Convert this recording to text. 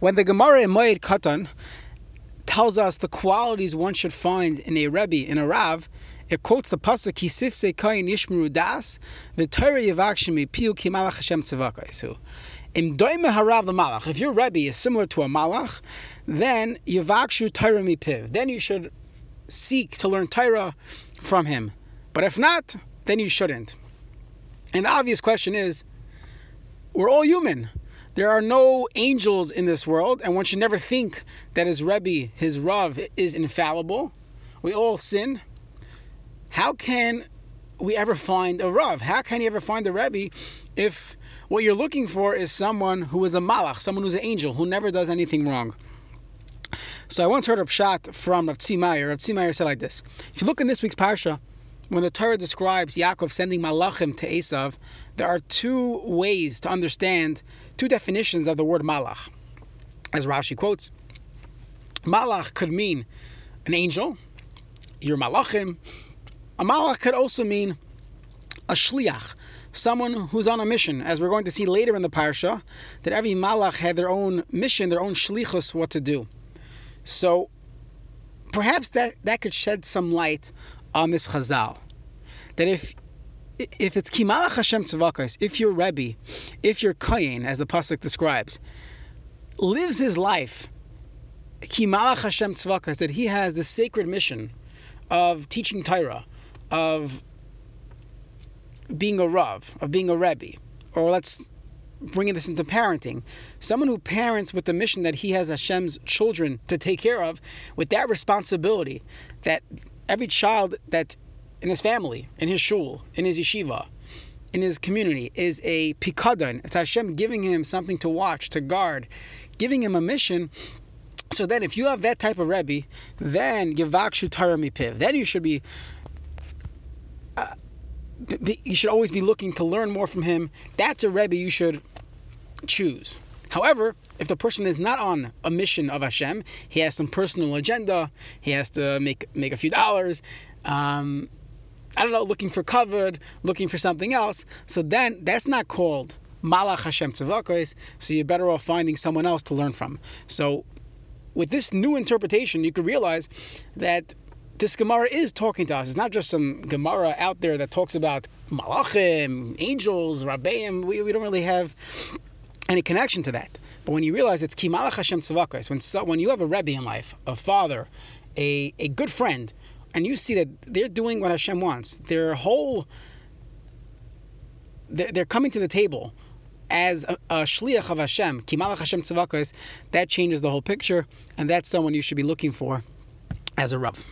When the Gemara in Moed Katan tells us the qualities one should find in a Rebbe, in a Rav, it quotes the pasuk Kisifse Kain Yishmeru Das, V'Torah Yivakshimi Piu Ki Malach Hashem Tzavakaisu. Im Harav the Malach. If your Rebbe is similar to a Malach, then Yivakshu Torah Mipiv. Then you should seek to learn Torah from him. But if not, then you shouldn't. And the obvious question is, we're all human. There are no angels in this world, and one should never think that his Rebbe, his Rav, is infallible. We all sin. How can we ever find a Rav? How can you ever find a Rebbe if what you're looking for is someone who is a Malach, someone who's an angel, who never does anything wrong? So I once heard a pshat from Rav Tzimaier. Rav Tzimaier said like this: If you look in this week's parsha, when the Torah describes Yaakov sending malachim to Esav, there are two ways to understand two definitions of the word malach. As Rashi quotes, malach could mean an angel, your malachim. A malach could also mean a shliach, someone who's on a mission. As we're going to see later in the parsha, that every malach had their own mission, their own shlichus, what to do. So perhaps that, that could shed some light on this chazal. That if if it's Kimalach Hashem Tzavakais, if your Rebbe, if your Kayin, as the Pasuk describes, lives his life, Kimalach Hashem Tzavakais, that he has the sacred mission of teaching Torah, of being a Rav, of being a Rebbe, or let's bringing this into parenting. Someone who parents with the mission that he has Hashem's children to take care of, with that responsibility that every child that's in his family, in his shul, in his yeshiva, in his community is a pikadon. It's Hashem giving him something to watch, to guard, giving him a mission. So then, if you have that type of rebbe, then yivakshu mipiv. Then you should be. Uh, you should always be looking to learn more from him. That's a rebbe you should choose. However, if the person is not on a mission of Hashem, he has some personal agenda, he has to make make a few dollars, um, I don't know, looking for kavod, looking for something else. So then that's not called Malach Hashem Tzavakos. So you're better off finding someone else to learn from. So with this new interpretation, you could realize that this Gemara is talking to us. It's not just some Gemara out there that talks about Malachim, angels, Rabbeim. We, we don't really have any connection to that. But when you realize it's Kimalach Hashem Tzavakos, when, so, when you have a Rebbe in life, a father, a, a good friend, and you see that they're doing what Hashem wants. Their whole they're, they're coming to the table as a, a shliach of Hashem, kimalach Hashem tzavakos. That changes the whole picture, and that's someone you should be looking for as a rav.